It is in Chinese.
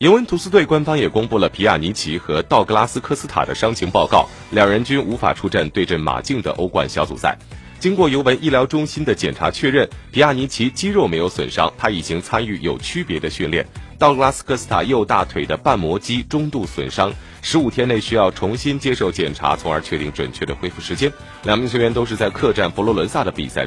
尤文图斯队官方也公布了皮亚尼奇和道格拉斯科斯塔的伤情报告，两人均无法出战对阵马竞的欧冠小组赛。经过尤文医疗中心的检查确认，皮亚尼奇肌肉没有损伤，他已经参与有区别的训练。道格拉斯科斯塔右大腿的瓣膜肌中度损伤，十五天内需要重新接受检查，从而确定准确的恢复时间。两名球员都是在客战佛罗伦萨的比赛中。